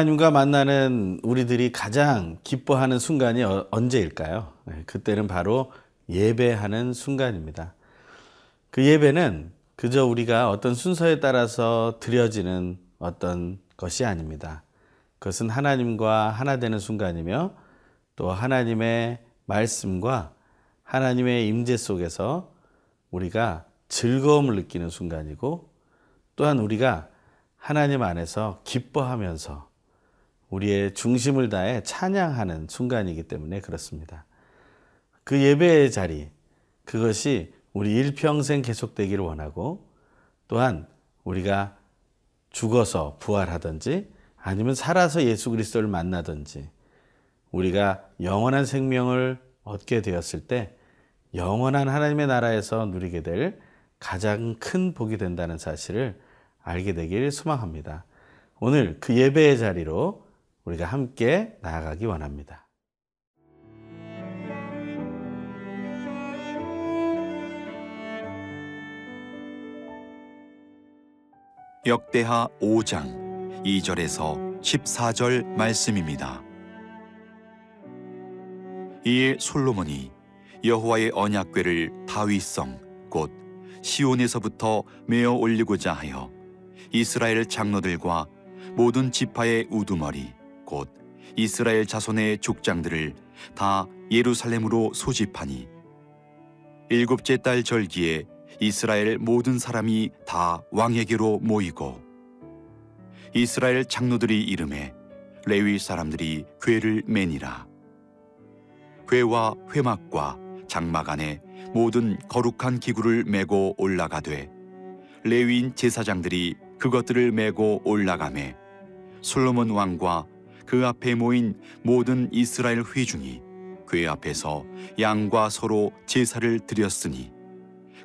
하나님과 만나는 우리들이 가장 기뻐하는 순간이 어, 언제일까요? 네, 그때는 바로 예배하는 순간입니다. 그 예배는 그저 우리가 어떤 순서에 따라서 드려지는 어떤 것이 아닙니다. 그것은 하나님과 하나 되는 순간이며 또 하나님의 말씀과 하나님의 임재 속에서 우리가 즐거움을 느끼는 순간이고 또한 우리가 하나님 안에서 기뻐하면서 우리의 중심을 다해 찬양하는 순간이기 때문에 그렇습니다. 그 예배의 자리, 그것이 우리 일평생 계속되기를 원하고 또한 우리가 죽어서 부활하든지 아니면 살아서 예수 그리스도를 만나든지 우리가 영원한 생명을 얻게 되었을 때 영원한 하나님의 나라에서 누리게 될 가장 큰 복이 된다는 사실을 알게 되길 소망합니다. 오늘 그 예배의 자리로 우리가 함께 나아가기 원합니다. 역대하 5장 2절에서 14절 말씀입니다. 이에 솔로몬이 여호와의 언약궤를 다윗성 곧 시온에서부터 메어 올리고자 하여 이스라엘 장로들과 모든 지파의 우두머리 곧 이스라엘 자손의 족장들을 다 예루살렘으로 소집하니 일곱째 달 절기에 이스라엘 모든 사람이 다 왕에게로 모이고 이스라엘 장로들이 이름에 레위 사람들이 궤를 매니라. 궤와 회막과 장막 안에 모든 거룩한 기구를 메고 올라가되 레위인 제사장들이 그것들을 메고 올라가매 솔로몬 왕과 그 앞에 모인 모든 이스라엘 회중이 궤 앞에서 양과 서로 제사를 드렸으니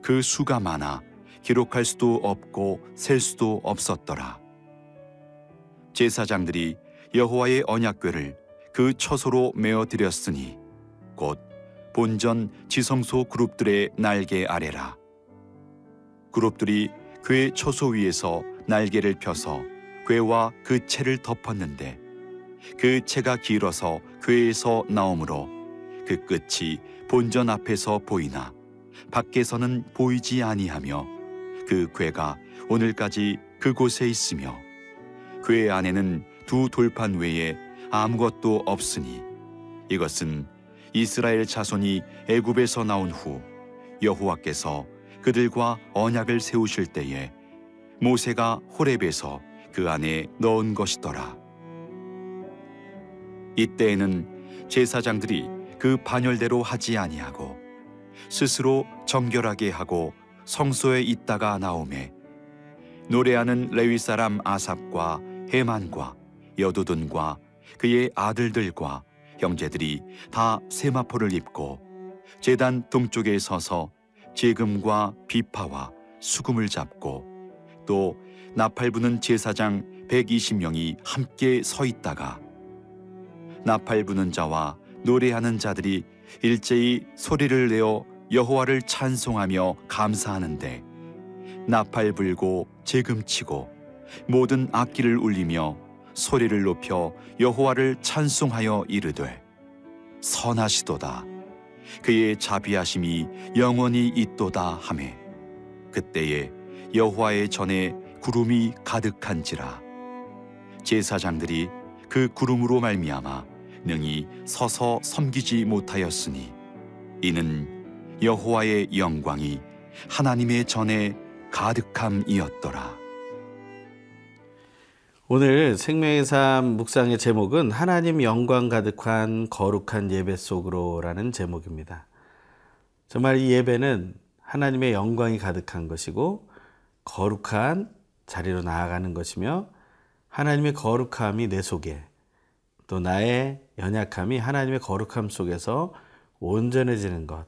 그 수가 많아 기록할 수도 없고 셀 수도 없었더라. 제사장들이 여호와의 언약궤를 그 처소로 메어 드렸으니 곧 본전 지성소 그룹들의 날개 아래라. 그룹들이 궤 처소 위에서 날개를 펴서 궤와 그 채를 덮었는데 그 채가 길어서 궤에서 나오므로 그 끝이 본전 앞에서 보이나 밖에서는 보이지 아니하며 그 궤가 오늘까지 그곳에 있으며 궤 안에는 두 돌판 외에 아무것도 없으니 이것은 이스라엘 자손이 애굽에서 나온 후 여호와께서 그들과 언약을 세우실 때에 모세가 호렙에서 그 안에 넣은 것이더라. 이때에는 제사장들이 그 반열대로 하지 아니하고 스스로 정결하게 하고 성소에 있다가 나오매 노래하는 레위 사람 아삽과 해만과 여두둔과 그의 아들들과 형제들이 다 세마포를 입고 제단 동쪽에 서서 제금과 비파와 수금을 잡고 또 나팔 부는 제사장 120명이 함께 서 있다가 나팔 부는 자와 노래하는 자들이 일제히 소리를 내어 여호와를 찬송하며 감사하는데 나팔 불고 재금 치고 모든 악기를 울리며 소리를 높여 여호와를 찬송하여 이르되 선하시도다. 그의 자비하심이 영원히 있도다 하매 그때에 여호와의 전에 구름이 가득한지라. 제사장들이 그 구름으로 말미암아 능히 서서 섬기지 못하였으니 이는 여호와의 영광이 하나님의 전에 가득함이었더라. 오늘 생명의 삶 묵상의 제목은 하나님 영광 가득한 거룩한 예배 속으로라는 제목입니다. 정말 이 예배는 하나님의 영광이 가득한 것이고 거룩한 자리로 나아가는 것이며 하나님의 거룩함이 내 속에 또 나의 연약함이 하나님의 거룩함 속에서 온전해지는 것,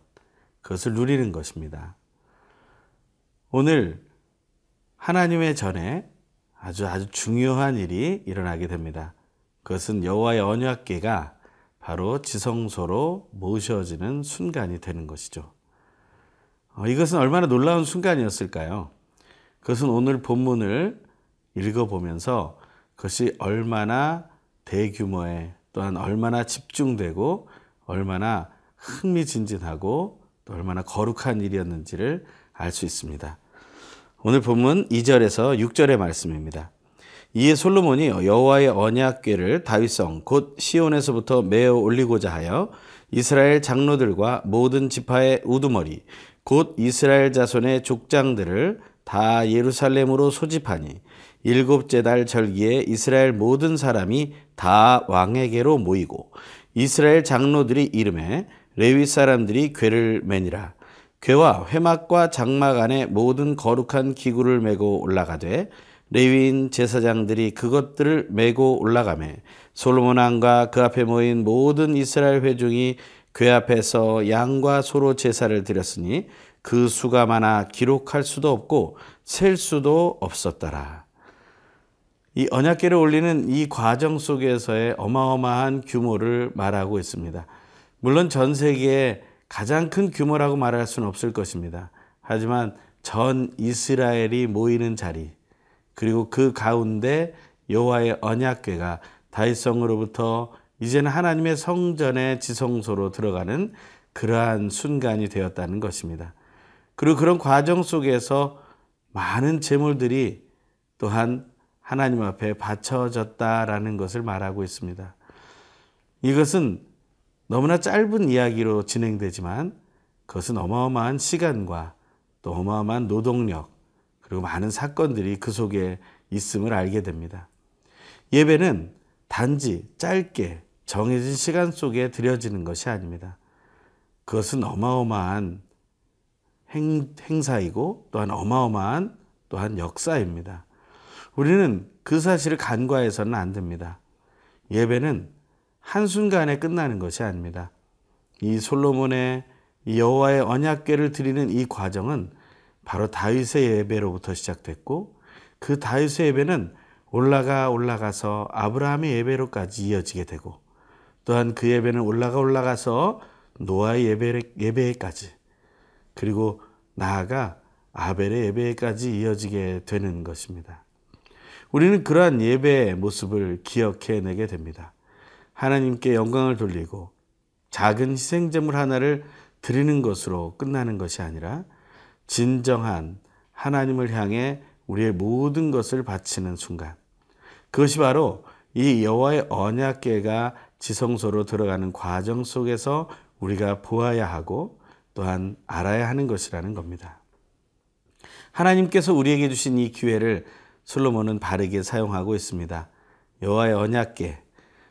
그것을 누리는 것입니다. 오늘 하나님의 전에 아주 아주 중요한 일이 일어나게 됩니다. 그것은 여호와의 언약궤가 바로 지성소로 모셔지는 순간이 되는 것이죠. 어, 이것은 얼마나 놀라운 순간이었을까요? 그것은 오늘 본문을 읽어보면서 그것이 얼마나 대규모의 또한 얼마나 집중되고 얼마나 흥미진진하고 또 얼마나 거룩한 일이었는지를 알 수 있습니다. 오늘 본문 2절에서 6절의 말씀입니다. 이에 솔로몬이 여호와의 언약궤를 다윗성 곧 시온에서부터 메어 올리고자 하여 이스라엘 장로들과 모든 지파의 우두머리 곧 이스라엘 자손의 족장들을 다 예루살렘으로 소집하니 일곱째 달 절기에 이스라엘 모든 사람이 다 왕에게로 모이고 이스라엘 장로들이 이름에 레위 사람들이 궤를 매니라 궤와 회막과 장막 안에 모든 거룩한 기구를 메고 올라가되 레위인 제사장들이 그것들을 메고 올라가매 솔로몬 왕과 그 앞에 모인 모든 이스라엘 회중이 궤 앞에서 양과 소로 제사를 드렸으니 그 수가 많아 기록할 수도 없고 셀 수도 없었더라. 이 언약계를 올리는 이 과정 속에서의 어마어마한 규모를 말하고 있습니다. 물론 전 세계에 가장 큰 규모라고 말할 수는 없을 것입니다. 하지만 전 이스라엘이 모이는 자리 그리고 그 가운데 여호와의 언약궤가 다윗성으로부터 이제는 하나님의 성전의 지성소로 들어가는 그러한 순간이 되었다는 것입니다. 그리고 그런 과정 속에서 많은 제물들이 또한 하나님 앞에 바쳐졌다라는 것을 말하고 있습니다. 이것은 너무나 짧은 이야기로 진행되지만 그것은 어마어마한 시간과 또 어마어마한 노동력 그리고 많은 사건들이 그 속에 있음을 알게 됩니다. 예배는 단지 짧게 정해진 시간 속에 드려지는 것이 아닙니다. 그것은 어마어마한 행, 행사이고 또한 어마어마한 또한 역사입니다. 우리는 그 사실을 간과해서는 안 됩니다. 예배는 한순간에 끝나는 것이 아닙니다. 이 솔로몬의 여호와의 언약궤를 드리는 이 과정은 바로 다윗의 예배로부터 시작됐고 그 다윗의 예배는 올라가 올라가서 아브라함의 예배로까지 이어지게 되고 또한 그 예배는 올라가 올라가서 노아의 예배, 예배까지 그리고 나아가 아벨의 예배까지 이어지게 되는 것입니다. 우리는 그러한 예배의 모습을 기억해내게 됩니다. 하나님께 영광을 돌리고 작은 희생제물 하나를 드리는 것으로 끝나는 것이 아니라 진정한 하나님을 향해 우리의 모든 것을 바치는 순간. 그것이 바로 이 여호와의 언약궤가 지성소로 들어가는 과정 속에서 우리가 보아야 하고 또한 알아야 하는 것이라는 겁니다. 하나님께서 우리에게 주신 이 기회를 솔로몬은 바르게 사용하고 있습니다. 여호와의 언약궤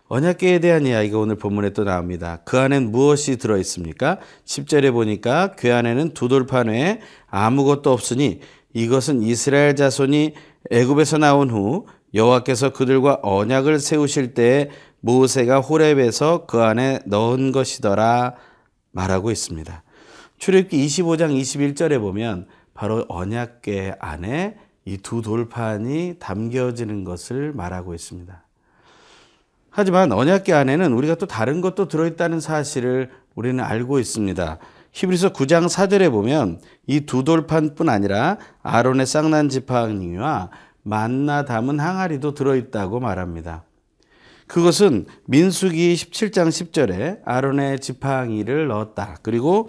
언약궤에 대한 이야기가 오늘 본문에 또 나옵니다. 그 안엔 무엇이 들어 있습니까? 10절에 보니까 궤 안에는 두 돌판 외에 아무것도 없으니 이것은 이스라엘 자손이 애굽에서 나온 후 여호와께서 그들과 언약을 세우실 때에 모세가 호렙에서 그 안에 넣은 것이더라 말하고 있습니다. 출애굽기 25장 21절에 보면 바로 언약궤 안에 이 두 돌판이 담겨지는 것을 말하고 있습니다. 하지만 언약궤 안에는 우리가 또 다른 것도 들어있다는 사실을 우리는 알고 있습니다. 히브리서 9장 4절에 보면 이 두 돌판뿐 아니라 아론의 쌍난 지팡이와 만나 담은 항아리도 들어있다고 말합니다. 그것은 민수기 17장 10절에 아론의 지팡이를 넣었다. 그리고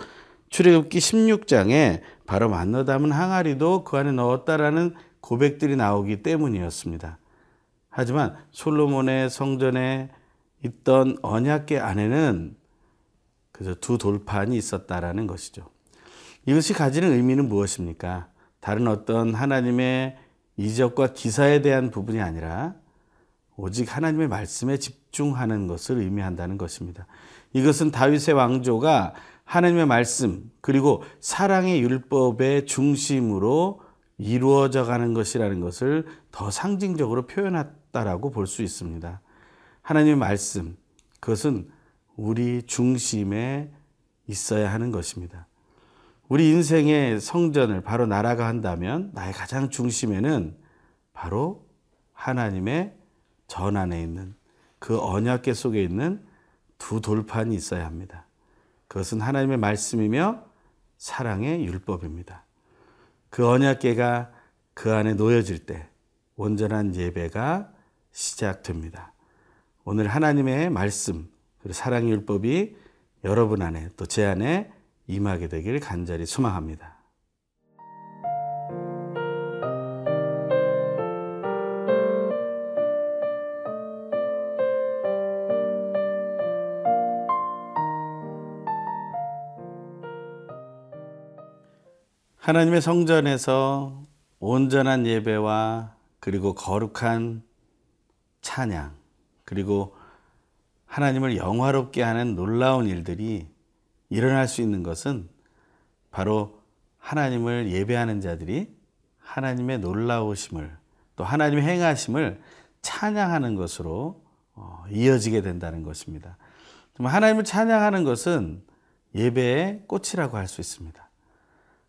출애굽기 16장에 바로 만나 담은 항아리도 그 안에 넣었다라는 고백들이 나오기 때문이었습니다. 하지만 솔로몬의 성전에 있던 언약궤 안에는 그래서 두 돌판이 있었다라는 것이죠. 이것이 가지는 의미는 무엇입니까? 다른 어떤 하나님의 이적과 기사에 대한 부분이 아니라 오직 하나님의 말씀에 집중하는 것을 의미한다는 것입니다. 이것은 다윗의 왕조가 하나님의 말씀 그리고 사랑의 율법의 중심으로 이루어져 가는 것이라는 것을 더 상징적으로 표현한 있다라고 볼 수 있습니다. 하나님의 말씀, 그것은 우리 중심에 있어야 하는 것입니다. 우리 인생의 성전을 바로 나라가 한다면 나의 가장 중심에는 바로 하나님의 전 안에 있는 그 언약계 속에 있는 두 돌판이 있어야 합니다. 그것은 하나님의 말씀이며 사랑의 율법입니다. 그 언약계가 그 안에 놓여질 때 온전한 예배가 시작됩니다. 오늘 하나님의 말씀, 그리고 사랑의 율법이 여러분 안에 또 제 안에 임하게 되길 간절히 소망합니다. 하나님의 성전에서 온전한 예배와 그리고 거룩한 찬양, 그리고 하나님을 영화롭게 하는 놀라운 일들이 일어날 수 있는 것은 바로 하나님을 예배하는 자들이 하나님의 놀라우심을 또 하나님의 행하심을 찬양하는 것으로 어, 이어지게 된다는 것입니다. 하나님을 찬양하는 것은 예배의 꽃이라고 할 수 있습니다.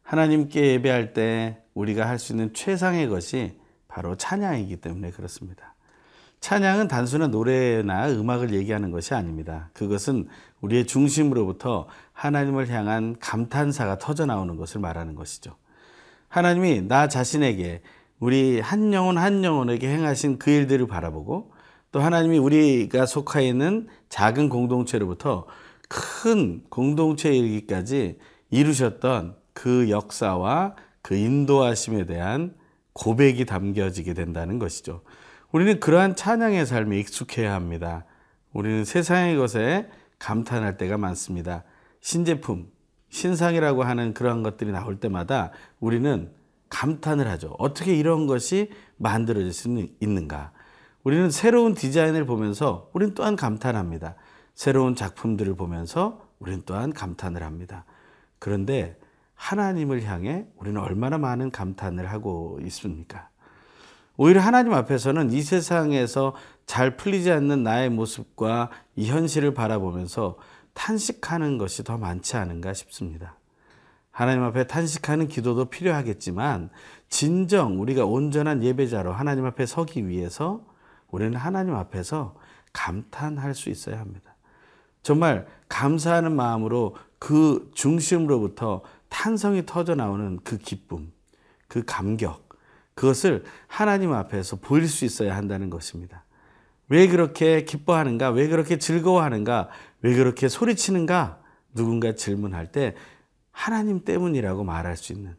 하나님께 예배할 때 우리가 할 수 있는 최상의 것이 바로 찬양이기 때문에 그렇습니다. 찬양은 단순한 노래나 음악을 얘기하는 것이 아닙니다. 그것은 우리의 중심으로부터 하나님을 향한 감탄사가 터져 나오는 것을 말하는 것이죠. 하나님이 나 자신에게 우리 한 영혼 한 영혼에게 행하신 그 일들을 바라보고 또 하나님이 우리가 속하 있는 작은 공동체로부터 큰 공동체에 이르기까지 이루셨던 그 역사와 그 인도하심에 대한 고백이 담겨지게 된다는 것이죠. 우리는 그러한 찬양의 삶에 익숙해야 합니다. 우리는 세상의 것에 감탄할 때가 많습니다. 신제품, 신상이라고 하는 그러한 것들이 나올 때마다 우리는 감탄을 하죠. 어떻게 이런 것이 만들어질 수 있는가? 우리는 새로운 디자인을 보면서 우리는 또한 감탄합니다. 새로운 작품들을 보면서 우리는 또한 감탄을 합니다. 그런데 하나님을 향해 우리는 얼마나 많은 감탄을 하고 있습니까? 오히려 하나님 앞에서는 이 세상에서 잘 풀리지 않는 나의 모습과 이 현실을 바라보면서 탄식하는 것이 더 많지 않은가 싶습니다. 하나님 앞에 탄식하는 기도도 필요하겠지만 진정 우리가 온전한 예배자로 하나님 앞에 서기 위해서 우리는 하나님 앞에서 감탄할 수 있어야 합니다. 정말 감사하는 마음으로 그 중심으로부터 탄성이 터져 나오는 그 기쁨, 그 감격, 그것을 하나님 앞에서 보일 수 있어야 한다는 것입니다. 왜 그렇게 기뻐하는가? 왜 그렇게 즐거워하는가? 왜 그렇게 소리치는가? 누군가 질문할 때 하나님 때문이라고 말할 수 있는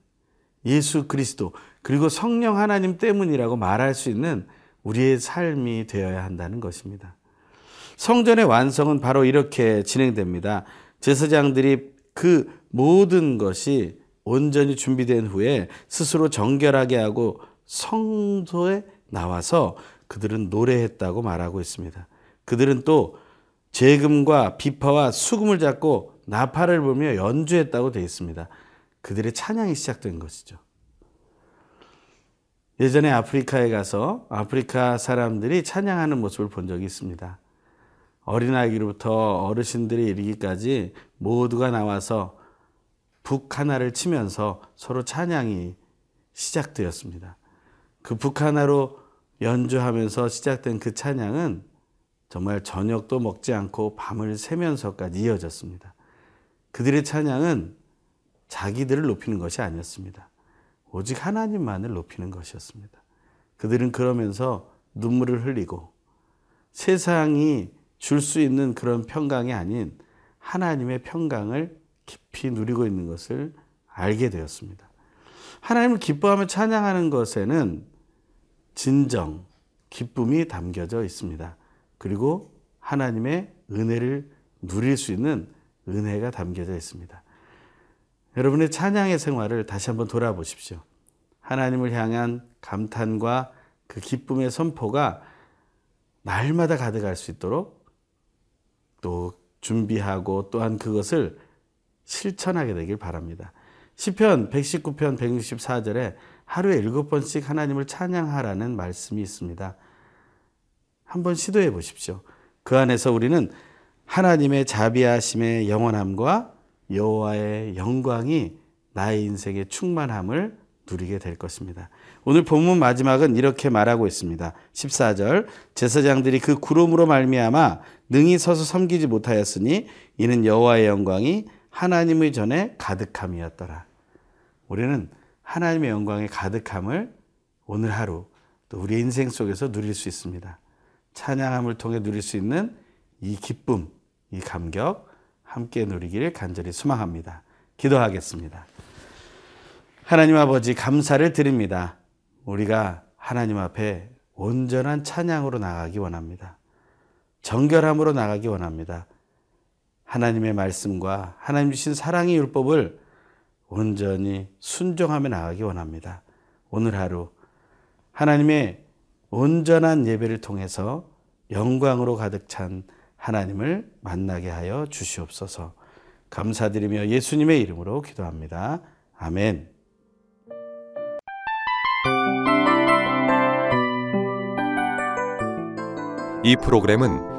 예수 그리스도 그리고 성령 하나님 때문이라고 말할 수 있는 우리의 삶이 되어야 한다는 것입니다. 성전의 완성은 바로 이렇게 진행됩니다. 제사장들이 그 모든 것이 온전히 준비된 후에 스스로 정결하게 하고 성소에 나와서 그들은 노래했다고 말하고 있습니다. 그들은 또 재금과 비파와 수금을 잡고 나팔을 불며 연주했다고 되어 있습니다. 그들의 찬양이 시작된 것이죠. 예전에 아프리카에 가서 아프리카 사람들이 찬양하는 모습을 본 적이 있습니다. 어린아이로부터 어르신들이 이르기까지 모두가 나와서 북 하나를 치면서 서로 찬양이 시작되었습니다. 그 북 하나로 연주하면서 시작된 그 찬양은 정말 저녁도 먹지 않고 밤을 새면서까지 이어졌습니다. 그들의 찬양은 자기들을 높이는 것이 아니었습니다. 오직 하나님만을 높이는 것이었습니다. 그들은 그러면서 눈물을 흘리고 세상이 줄 수 있는 그런 평강이 아닌 하나님의 평강을 깊이 누리고 있는 것을 알게 되었습니다. 하나님을 기뻐하며 찬양하는 것에는 진정, 기쁨이 담겨져 있습니다. 그리고 하나님의 은혜를 누릴 수 있는 은혜가 담겨져 있습니다. 여러분의 찬양의 생활을 다시 한번 돌아보십시오. 하나님을 향한 감탄과 그 기쁨의 선포가 날마다 가득할 수 있도록 또 준비하고 또한 그것을 실천하게 되길 바랍니다. 시편 119편 164절에 하루에 일곱 번씩 하나님을 찬양하라는 말씀이 있습니다. 한번 시도해 보십시오. 그 안에서 우리는 하나님의 자비하심의 영원함과 여호와의 영광이 나의 인생의 충만함을 누리게 될 것입니다. 오늘 본문 마지막은 이렇게 말하고 있습니다. 14절 제사장들이 그 구름으로 말미암아 능히 서서 섬기지 못하였으니 이는 여호와의 영광이 하나님의 전에 가득함이었더라. 우리는 하나님의 영광의 가득함을 오늘 하루 또 우리 인생 속에서 누릴 수 있습니다. 찬양함을 통해 누릴 수 있는 이 기쁨, 이 감격 함께 누리기를 간절히 소망합니다. 기도하겠습니다. 하나님 아버지 감사를 드립니다. 우리가 하나님 앞에 온전한 찬양으로 나가기 원합니다. 정결함으로 나가기 원합니다. 하나님의 말씀과 하나님 주신 사랑의 율법을 온전히 순종하며 나가기 원합니다. 오늘 하루 하나님의 온전한 예배를 통해서 영광으로 가득 찬 하나님을 만나게 하여 주시옵소서. 감사드리며 예수님의 이름으로 기도합니다. 아멘. 이 프로그램은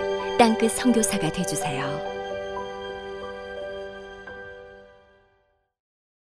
땅끝 선교사가 되주세요.